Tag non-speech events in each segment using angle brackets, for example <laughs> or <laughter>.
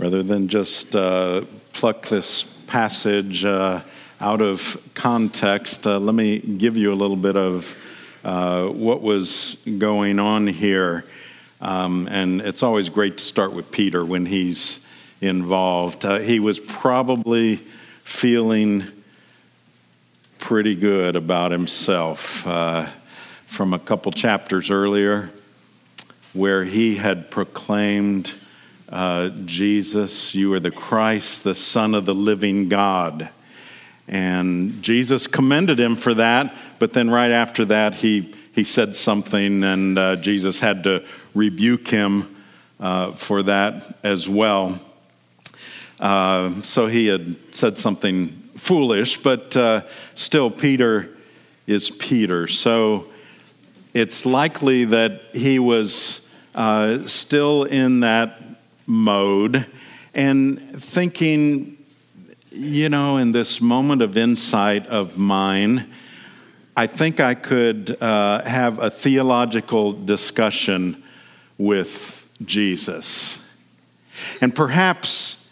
rather than just uh, pluck this passage uh, out of context, uh, let me give you a little bit of uh, what was going on here. Um, and it's always great to start with Peter when he's involved. Uh, he was probably feeling pretty good about himself uh, from a couple chapters earlier, where he had proclaimed, uh, Jesus, you are the Christ, the Son of the living God. And Jesus commended him for that, but then right after that, he, he said something, and uh, Jesus had to rebuke him uh, for that as well. Uh, so he had said something foolish, but uh, still, Peter is Peter. So it's likely that he was uh, still in that mode and thinking, you know, in this moment of insight of mine, I think I could uh, have a theological discussion with Jesus. And perhaps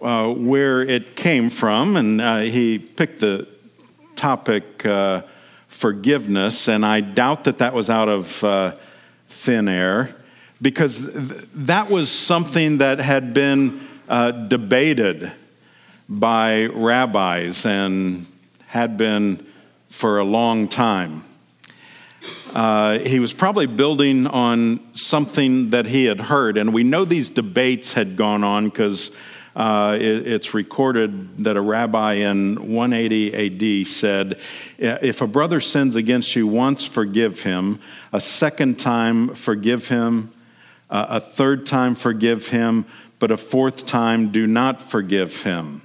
uh, where it came from, and uh, he picked the topic uh, forgiveness, and I doubt that that was out of uh, thin air because th- that was something that had been uh, debated by rabbis and had been for a long time. Uh, he was probably building on something that he had heard, and we know these debates had gone on because uh, it, it's recorded that a rabbi in 180 AD said, If a brother sins against you once, forgive him. A second time, forgive him. Uh, a third time, forgive him. But a fourth time, do not forgive him.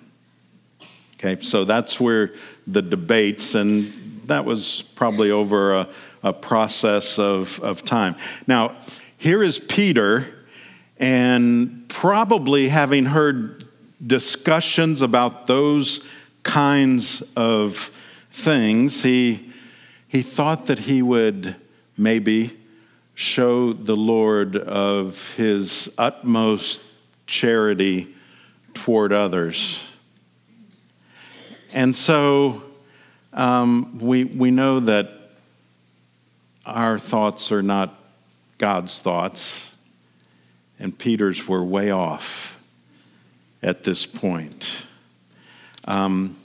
Okay, so that's where the debates, and that was probably over a, a process of, of time. Now, here is Peter and probably having heard discussions about those kinds of things, he, he thought that he would maybe show the Lord of his utmost charity toward others. And so um, we, we know that our thoughts are not God's thoughts and Peter's were way off at this point. Um,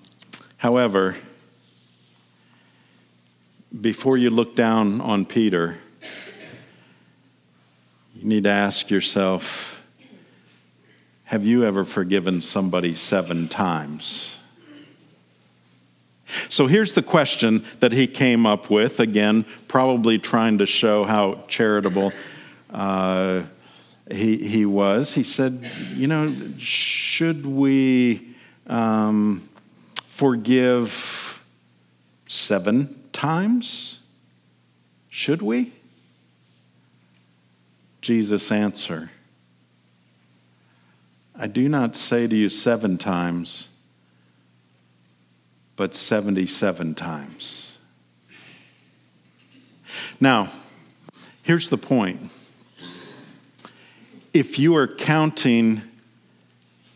however, before you look down on Peter, you need to ask yourself have you ever forgiven somebody seven times? So here's the question that he came up with, again, probably trying to show how charitable. Uh, he, he was. He said, You know, should we um, forgive seven times? Should we? Jesus' answer I do not say to you seven times, but 77 times. Now, here's the point if you are counting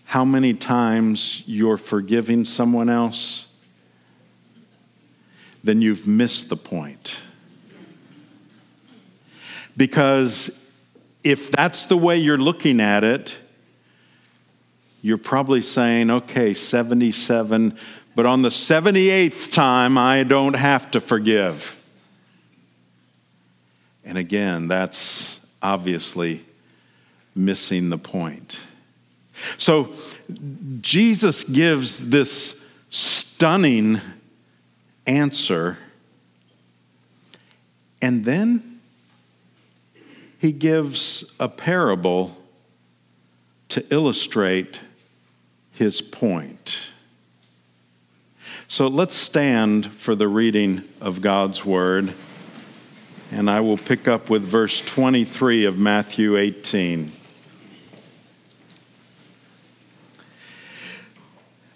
how many times you're forgiving someone else, then you've missed the point. Because if that's the way you're looking at it, you're probably saying, okay, 77, but on the 78th time, I don't have to forgive. And again, that's obviously missing the point. So Jesus gives this stunning answer, and then he gives a parable to illustrate his point. So let's stand for the reading of God's word, and I will pick up with verse 23 of Matthew 18.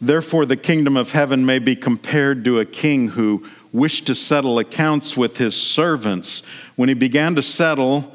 Therefore, the kingdom of heaven may be compared to a king who wished to settle accounts with his servants. When he began to settle,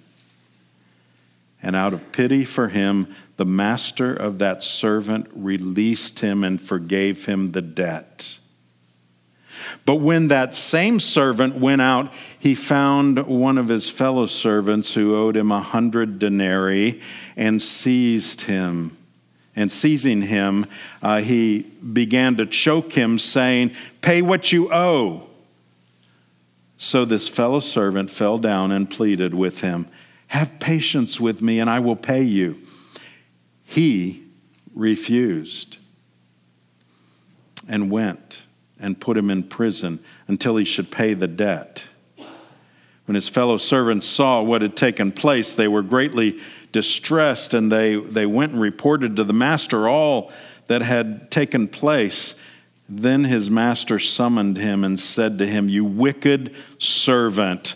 And out of pity for him, the master of that servant released him and forgave him the debt. But when that same servant went out, he found one of his fellow servants who owed him a hundred denarii and seized him. And seizing him, uh, he began to choke him, saying, Pay what you owe. So this fellow servant fell down and pleaded with him, Have patience with me, and I will pay you. He refused and went and put him in prison until he should pay the debt. When his fellow servants saw what had taken place, they were greatly distressed, and they, they went and reported to the master all that had taken place. Then his master summoned him and said to him, You wicked servant,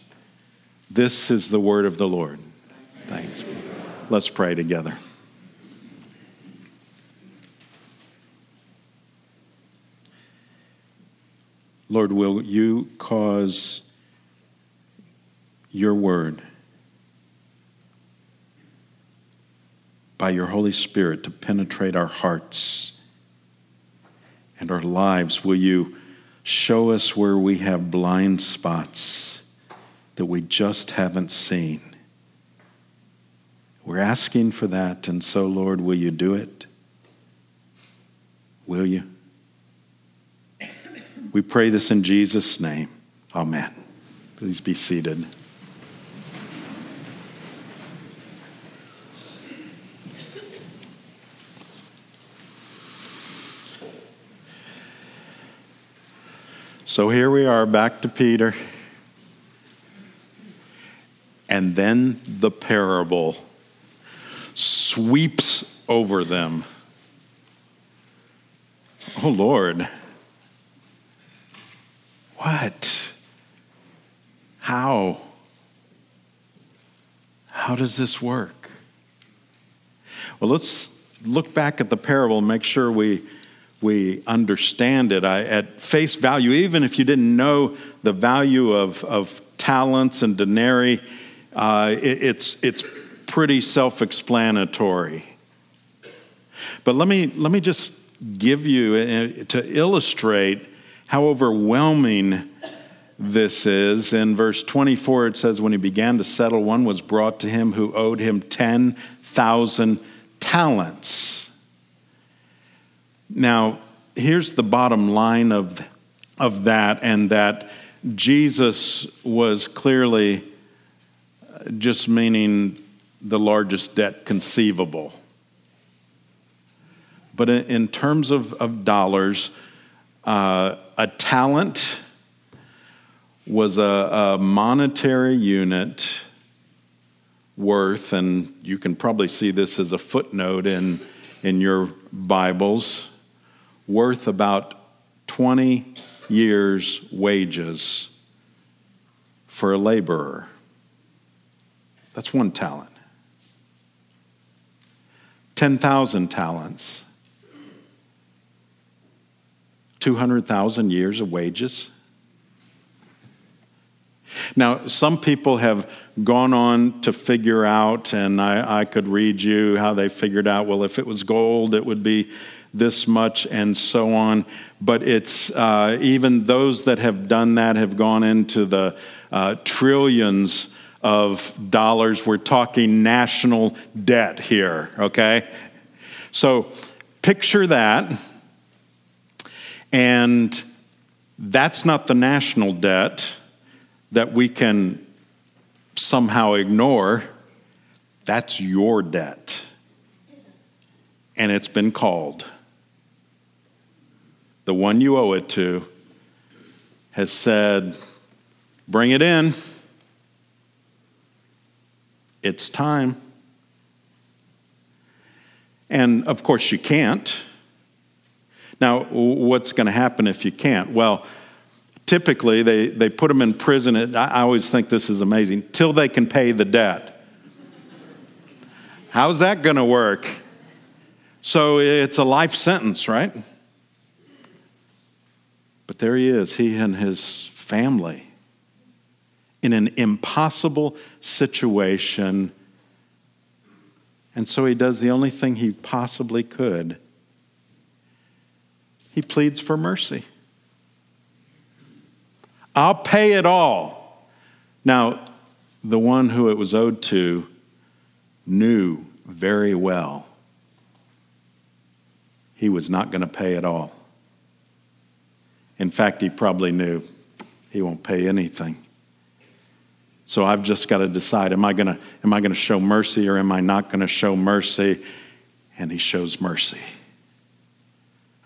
This is the word of the Lord. Thanks. Let's pray together. Lord, will you cause your word by your Holy Spirit to penetrate our hearts and our lives? Will you show us where we have blind spots that we just haven't seen? We're asking for that, and so, Lord, will you do it? Will you? We pray this in Jesus' name. Amen. Please be seated. So here we are back to Peter. And then the parable sweeps over them. Oh Lord. What? How? How does this work? Well, let's look back at the parable and make sure we, we understand it. I, at face value, even if you didn't know the value of, of talents and denarii, uh, it, it's, it's pretty self explanatory. But let me, let me just give you, uh, to illustrate how overwhelming this is. In verse 24, it says, When he began to settle, one was brought to him who owed him 10,000 talents. Now, here's the bottom line of, of that, and that Jesus was clearly just meaning the largest debt conceivable. But in terms of, of dollars, uh, a talent was a, a, monetary unit worth, and you can probably see this as a footnote in, in your Bibles, worth about 20 years' wages for a laborer. That's one talent. 10,000 talents 200,000 years of wages? Now, some people have gone on to figure out, and I, I, could read you how they figured out, well, if it was gold, it would be this much, and so on. But it's uh, even those that have done that have gone into the uh, trillions of dollars. We're talking national debt here, okay? So picture that and That's not the national debt that we can somehow ignore. That's your debt. And it's been called. The one you owe it to has said, Bring it in. It's time. And of course, you can't. Now, what's going to happen if you can't? Well, typically they, they put them in prison. I always think this is amazing till they can pay the debt. How's that going to work? So it's a life sentence, right? But there he is, he and his family in an impossible situation. And so he does the only thing he possibly could he pleads for mercy. I'll pay it all. Now, the one who it was owed to knew very well he was not going to pay it all. In fact, he probably knew he won't pay anything. So I've just got to decide am I going to am I going to show mercy or am I not going to show mercy? And he shows mercy.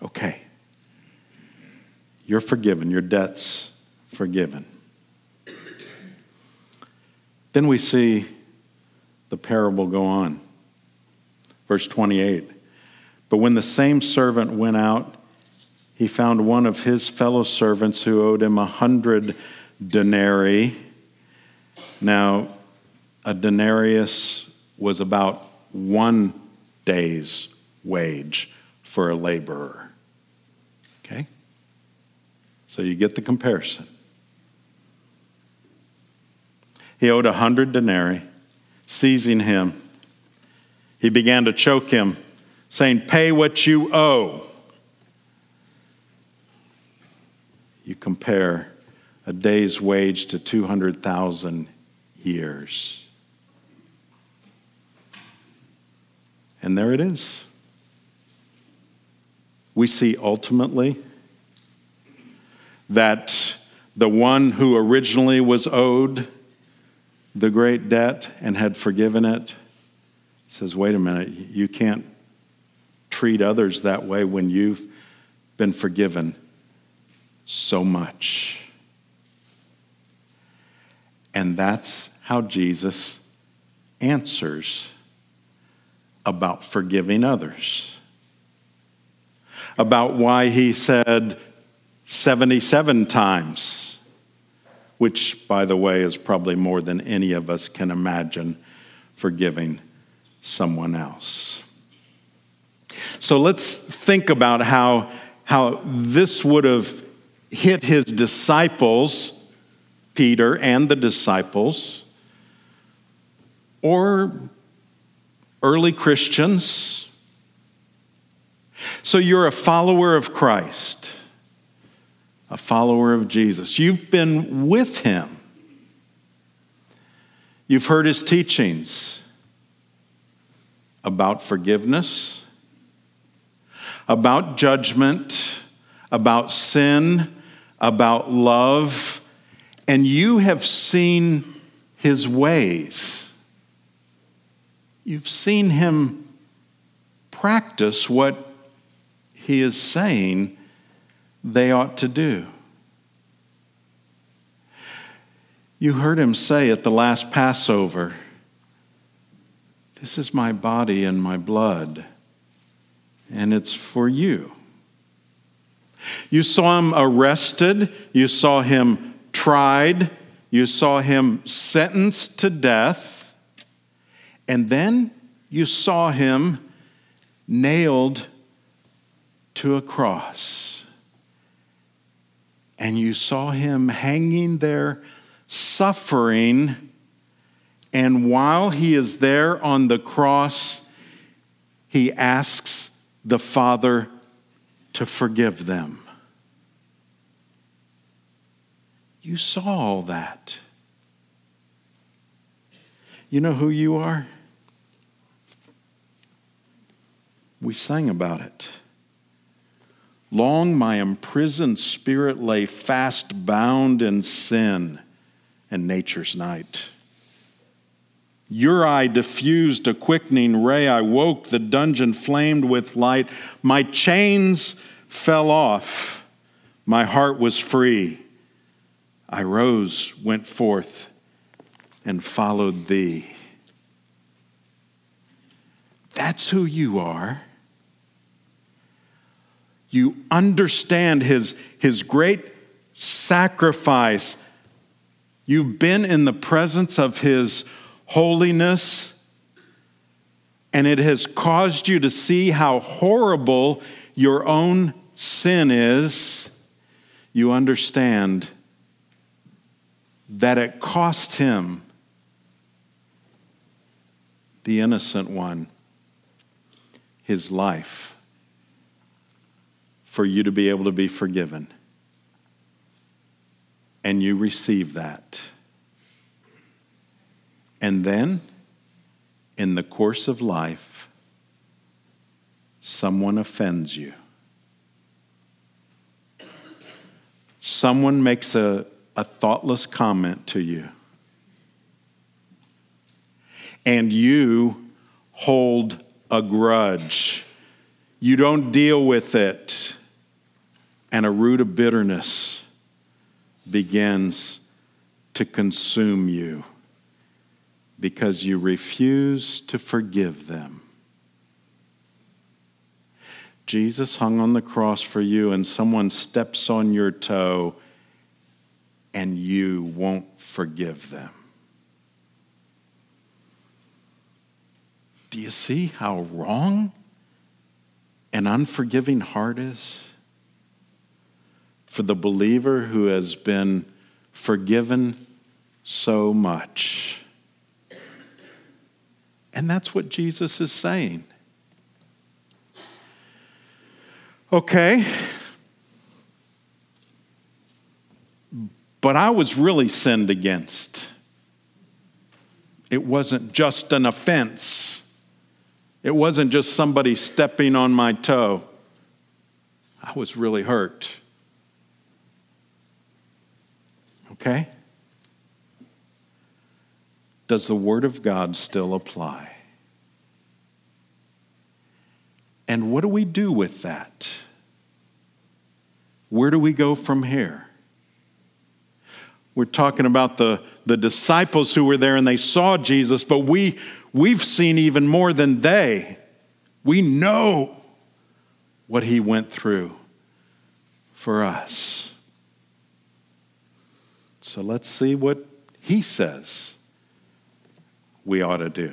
Okay. You're forgiven, your debt's forgiven. Then we see the parable go on. Verse 28. But when the same servant went out, he found one of his fellow servants who owed him a hundred denarii now, a denarius was about one day's wage for a laborer. Okay? So you get the comparison. He owed a hundred denarii. Seizing him, he began to choke him, saying, Pay what you owe. You compare a day's wage to 200,000 years. And there it is. We see ultimately that the one who originally was owed the great debt and had forgiven it says, wait a minute, you can't treat others that way when you've been forgiven so much. And that's how Jesus answers about forgiving others, about why he said 77 times, which, by the way, is probably more than any of us can imagine forgiving someone else. So let's think about how, how this would have hit his disciples, Peter and the disciples or early Christians. So you're a follower of Christ, a follower of Jesus. You've been with him, you've heard his teachings about forgiveness, about judgment, about sin, about love, and you have seen his ways. You've seen him practice what he is saying they ought to do. You heard him say at the last Passover, This is my body and my blood, and it's for you. You saw him arrested, you saw him tried, you saw him sentenced to death. And then you saw him nailed to a cross. And you saw him hanging there, suffering. And while he is there on the cross, he asks the Father to forgive them. You saw all that. You know who you are? We sang about it. Long my imprisoned spirit lay fast bound in sin and nature's night. Your eye diffused a quickening ray. I woke, the dungeon flamed with light. My chains fell off, my heart was free. I rose, went forth, and followed thee. That's who you are. You understand his, his great sacrifice. You've been in the presence of his holiness, and it has caused you to see how horrible your own sin is. You understand that it cost him, the innocent one, his life for you to be able to be forgiven. And you receive that. And then, in the course of life, someone offends you. Someone makes a, a thoughtless comment to you. And you hold a grudge. You don't deal with it. And a root of bitterness begins to consume you because you refuse to forgive them. Jesus hung on the cross for you, and someone steps on your toe, and you won't forgive them. Do you see how wrong an unforgiving heart is? For the believer who has been forgiven so much. And that's what Jesus is saying. Okay. But I was really sinned against. It wasn't just an offense. It wasn't just somebody stepping on my toe. I was really hurt. Okay? Does the Word of God still apply? And what do we do with that? Where do we go from here? We're talking about the, the disciples who were there and they saw Jesus, but we, we've seen even more than they. We know what he went through for us. So let's see what he says we ought to do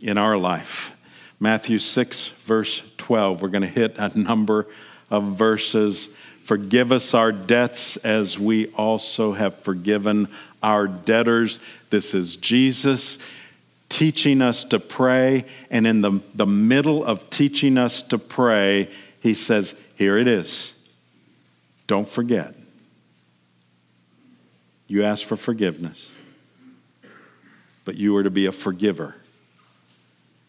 in our life. Matthew 6, verse 12. We're going to hit a number of verses. Forgive us our debts as we also have forgiven our debtors. This is Jesus teaching us to pray. And in the, the middle of teaching us to pray, he says, Here it is. Don't forget. You ask for forgiveness, but you are to be a forgiver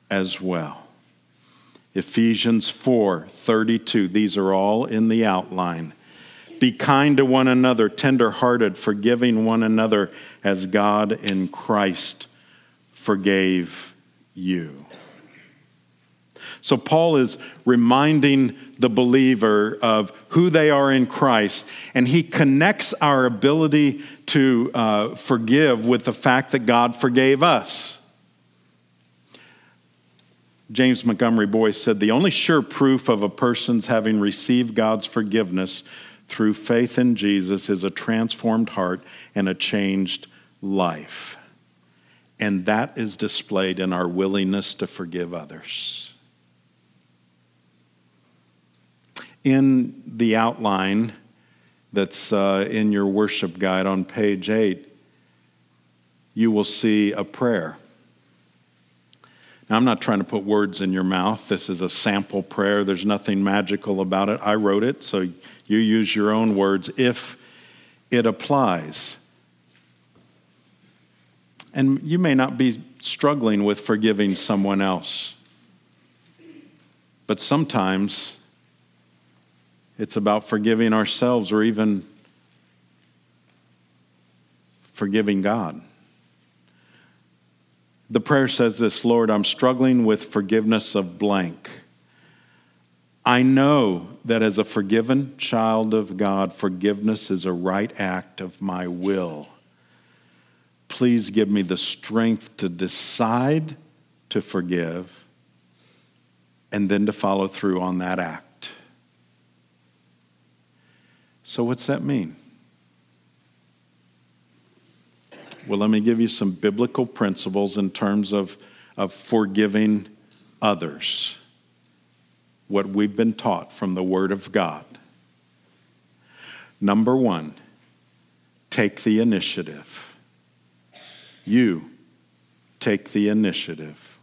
as well. Ephesians 4 32, these are all in the outline. Be kind to one another, tenderhearted, forgiving one another as God in Christ forgave you. So, Paul is reminding the believer of who they are in Christ, and he connects our ability to uh, forgive with the fact that God forgave us. James Montgomery Boice said the only sure proof of a person's having received God's forgiveness through faith in Jesus is a transformed heart and a changed life. And that is displayed in our willingness to forgive others. In the outline that's uh, in your worship guide on page 8, you will see a prayer. Now, I'm not trying to put words in your mouth. This is a sample prayer. There's nothing magical about it. I wrote it, so you use your own words if it applies. And you may not be struggling with forgiving someone else. But sometimes it's about forgiving ourselves or even forgiving God. The prayer says this Lord, I'm struggling with forgiveness of blank. I know that as a forgiven child of God, forgiveness is a right act of my will. Please give me the strength to decide to forgive and then to follow through on that act. So, what's that mean? Well, let me give you some biblical principles in terms of, of forgiving others, what we've been taught from the Word of God. Number one, take the initiative. You take the initiative.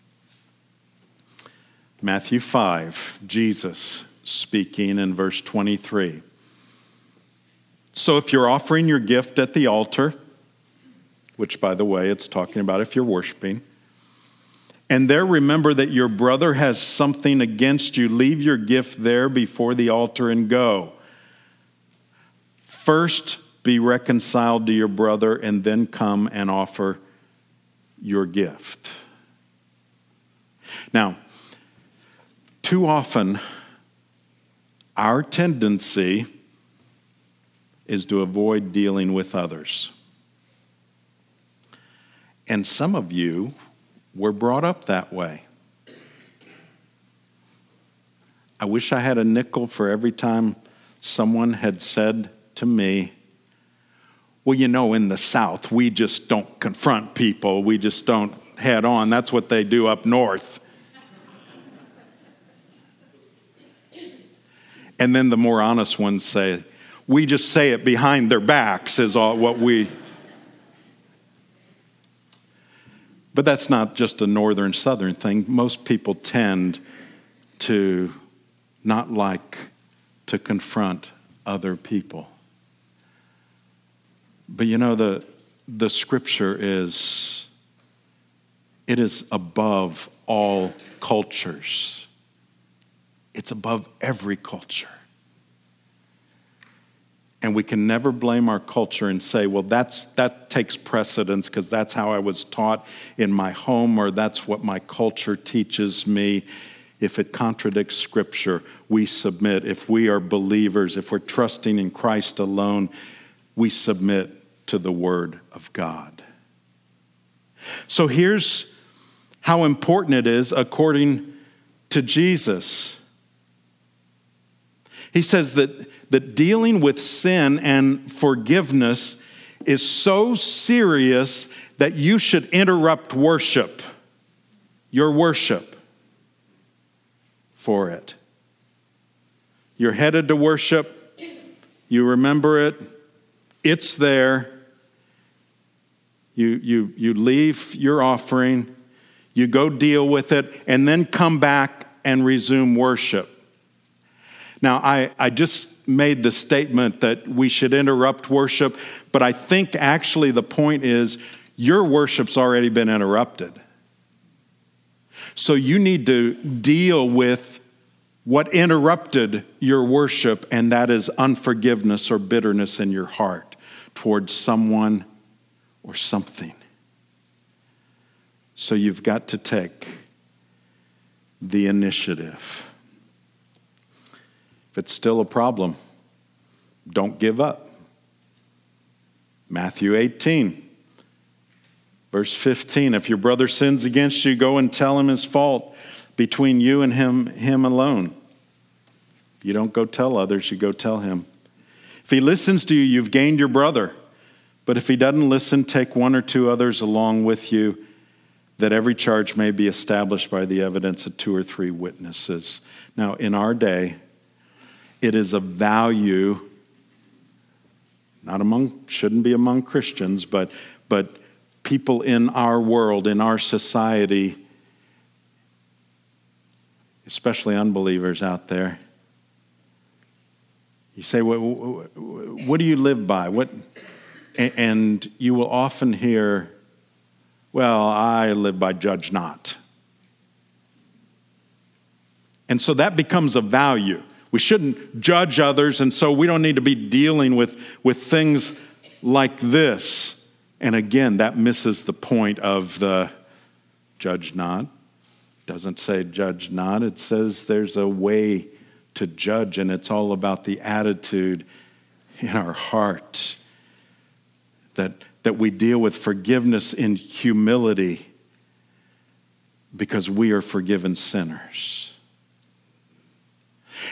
Matthew 5, Jesus speaking in verse 23. So if you're offering your gift at the altar, which by the way, it's talking about if you're worshiping, and there remember that your brother has something against you, leave your gift there before the altar and go. First, be reconciled to your brother, and then come and offer your gift. Now, too often, our tendency is to avoid dealing with others. And some of you were brought up that way. I wish I had a nickel for every time someone had said to me, Well, you know, in the South, we just don't confront people, we just don't head on. That's what they do up north. and then the more honest ones say, we just say it behind their backs, is all what we. But that's not just a northern southern thing. Most people tend to not like to confront other people. But you know, the, the scripture is, it is above all cultures. It's above every culture. And we can never blame our culture and say, well, that's, that takes precedence because that's how I was taught in my home or that's what my culture teaches me. If it contradicts Scripture, we submit. If we are believers, if we're trusting in Christ alone, we submit to the Word of God. So here's how important it is according to Jesus. He says that that dealing with sin and forgiveness is so serious that you should interrupt worship, your worship, for it. You're headed to worship, you remember it, it's there. You, you, you leave your offering, you go deal with it, and then come back and resume worship. Now, I, I just made the statement that we should interrupt worship, but I think actually the point is your worship's already been interrupted. So you need to deal with what interrupted your worship, and that is unforgiveness or bitterness in your heart towards someone or something. So you've got to take the initiative. If it's still a problem, don't give up. Matthew 18, verse 15. If your brother sins against you, go and tell him his fault between you and him, him alone. You don't go tell others, you go tell him. If he listens to you, you've gained your brother. But if he doesn't listen, take one or two others along with you, that every charge may be established by the evidence of two or three witnesses. Now, in our day, it is a value, not among, shouldn't be among Christians, but, but people in our world, in our society, especially unbelievers out there. You say, what, what do you live by? What, and you will often hear, well, I live by judge not. And so that becomes a value. We shouldn't judge others, and so we don't need to be dealing with, with things like this. And again, that misses the point of the judge not. Doesn't say judge not, it says there's a way to judge, and it's all about the attitude in our heart that, that we deal with forgiveness in humility because we are forgiven sinners.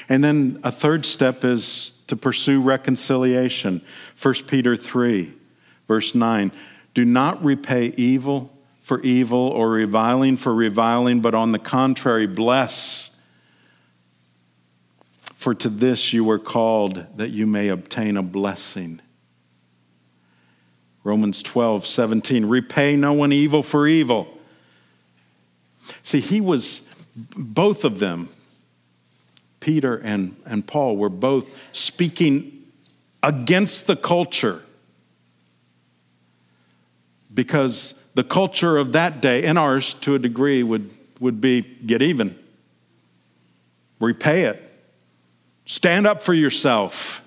And then a third step is to pursue reconciliation. 1 Peter 3, verse 9. Do not repay evil for evil or reviling for reviling, but on the contrary, bless. For to this you were called that you may obtain a blessing. Romans 12, 17. Repay no one evil for evil. See, he was, both of them, Peter and, and Paul, were both speaking against the culture. Because the culture of that day and ours to a degree would, would be get even, repay it, stand up for yourself.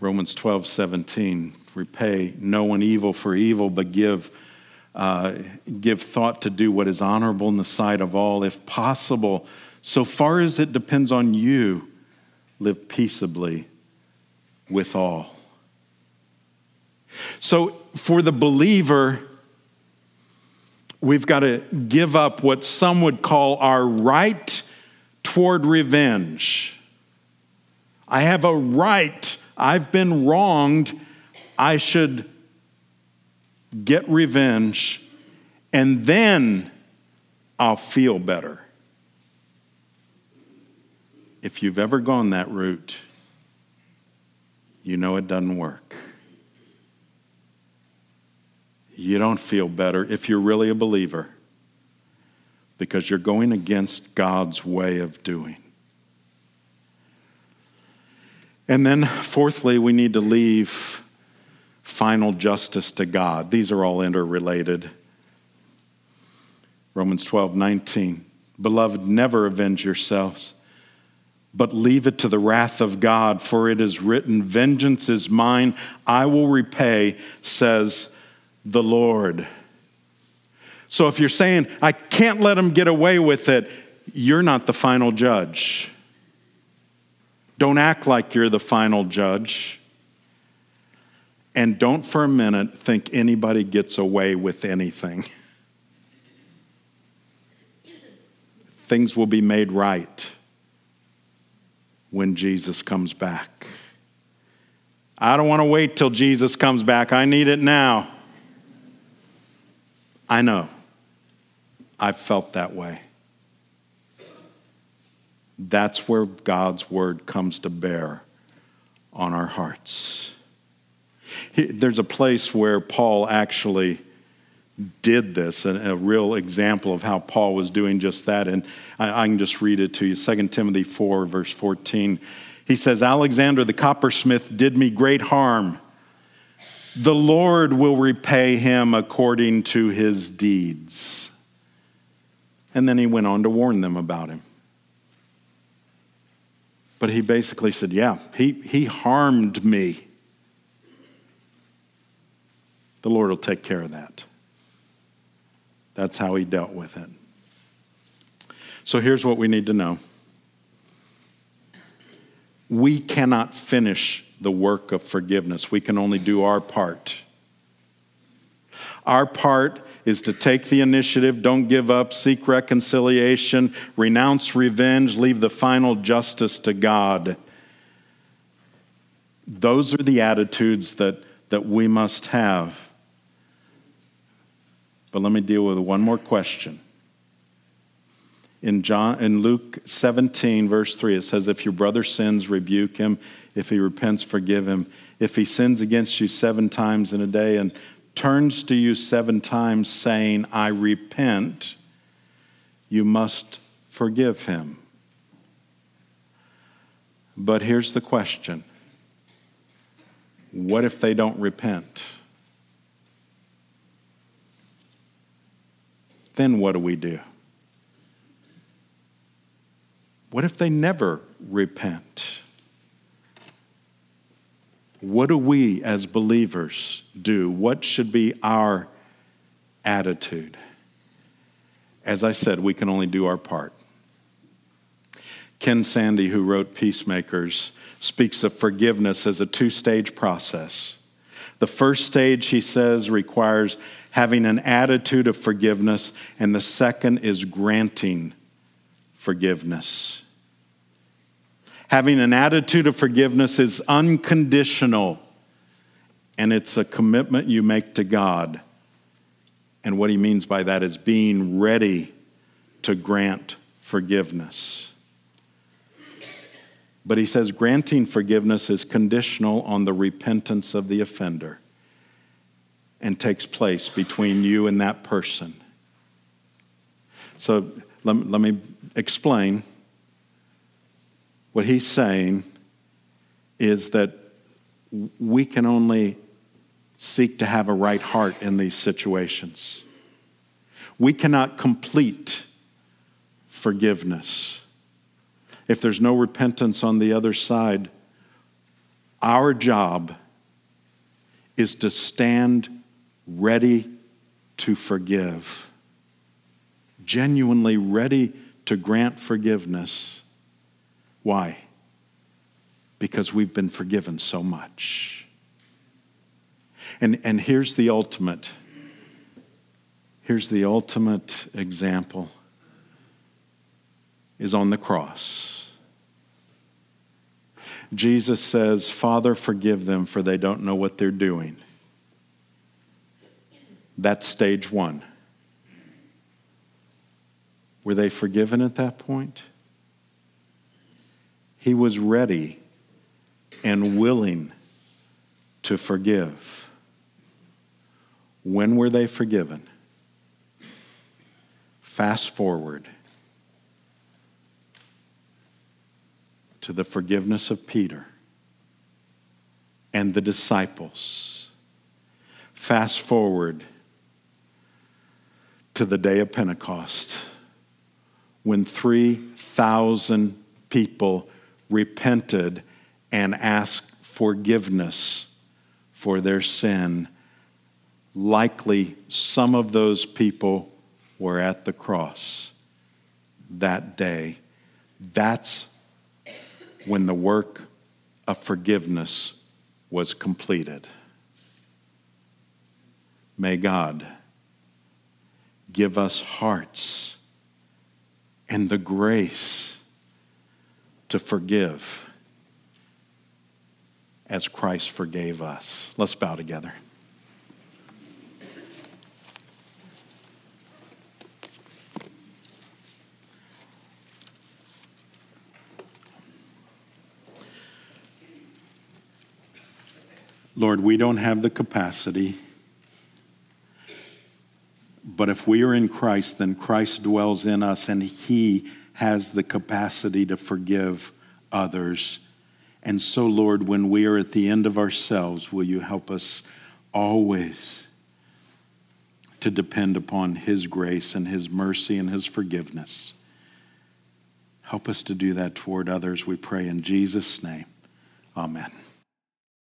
Romans 12, 17, repay no one evil for evil, but give, uh, give thought to do what is honorable in the sight of all, if possible. So far as it depends on you, live peaceably with all. So, for the believer, we've got to give up what some would call our right toward revenge. I have a right. I've been wronged. I should get revenge, and then I'll feel better. If you've ever gone that route, you know it doesn't work you don't feel better if you're really a believer because you're going against God's way of doing. And then, fourthly, we need to leave final justice to God. These are all interrelated. Romans 12, 19. Beloved, never avenge yourselves, but leave it to the wrath of God, for it is written, Vengeance is mine, I will repay, says the Lord. So if you're saying, I can't let him get away with it, you're not the final judge. Don't act like you're the final judge. And don't for a minute think anybody gets away with anything. <laughs> Things will be made right when Jesus comes back. I don't want to wait till Jesus comes back. I need it now. I know. I've felt that way. That's where God's word comes to bear on our hearts. There's a place where Paul actually did this, and a, real example of how Paul was doing just that. And I, I can just read it to you 2 Timothy 4, verse 14. He says, Alexander the coppersmith did me great harm the Lord will repay him according to his deeds. And then he went on to warn them about him. But he basically said, Yeah, he, he harmed me. The Lord will take care of that. That's how he dealt with it. So here's what we need to know we cannot finish the work of forgiveness. We can only do our part. Our part is to take the initiative, don't give up, seek reconciliation, renounce revenge, leave the final justice to God. Those are the attitudes that, that we must have. But let me deal with one more question in, John, in Luke 17, verse 3, it says, If your brother sins, rebuke him. If he repents, forgive him. If he sins against you seven times in a day and turns to you seven times saying, I repent, you must forgive him. But here's the question What if they don't repent? Then what do we do? What if they never repent? What do we as believers do? What should be our attitude? As I said, we can only do our part. Ken Sande, who wrote Peacemakers, speaks of forgiveness as a two stage process. The first stage, he says, requires having an attitude of forgiveness, and the second is granting forgiveness. Having an attitude of forgiveness is unconditional, and it's a commitment you make to God. And what he means by that is being ready to grant forgiveness. But he says granting forgiveness is conditional on the repentance of the offender and takes place between you and that person. So let, let me explain. What he's saying is that we can only seek to have a right heart in these situations. We cannot complete forgiveness if there's no repentance on the other side, our job is to stand ready to forgive, genuinely ready to grant forgiveness. Why? Because we've been forgiven so much. And, and here's the ultimate. Here's the ultimate example is on the cross. Jesus says, Father, forgive them, for they don't know what they're doing. That's stage one. Were they forgiven at that point? He was ready and willing to forgive. When were they forgiven? Fast forward to the forgiveness of Peter and the disciples. Fast forward to the day of Pentecost when 3,000 people repented and asked forgiveness for their sin. Likely, some of those people were at the cross that day. That's when the work of forgiveness was completed. May God give us hearts and the grace to forgive as Christ forgave us. Let's bow together. Lord, we don't have the capacity, but if we are in Christ, then Christ dwells in us and He has the capacity to forgive others. And so, Lord, when we are at the end of ourselves, will you help us always to depend upon His grace and His mercy and His forgiveness? Help us to do that toward others, we pray in Jesus' name. Amen.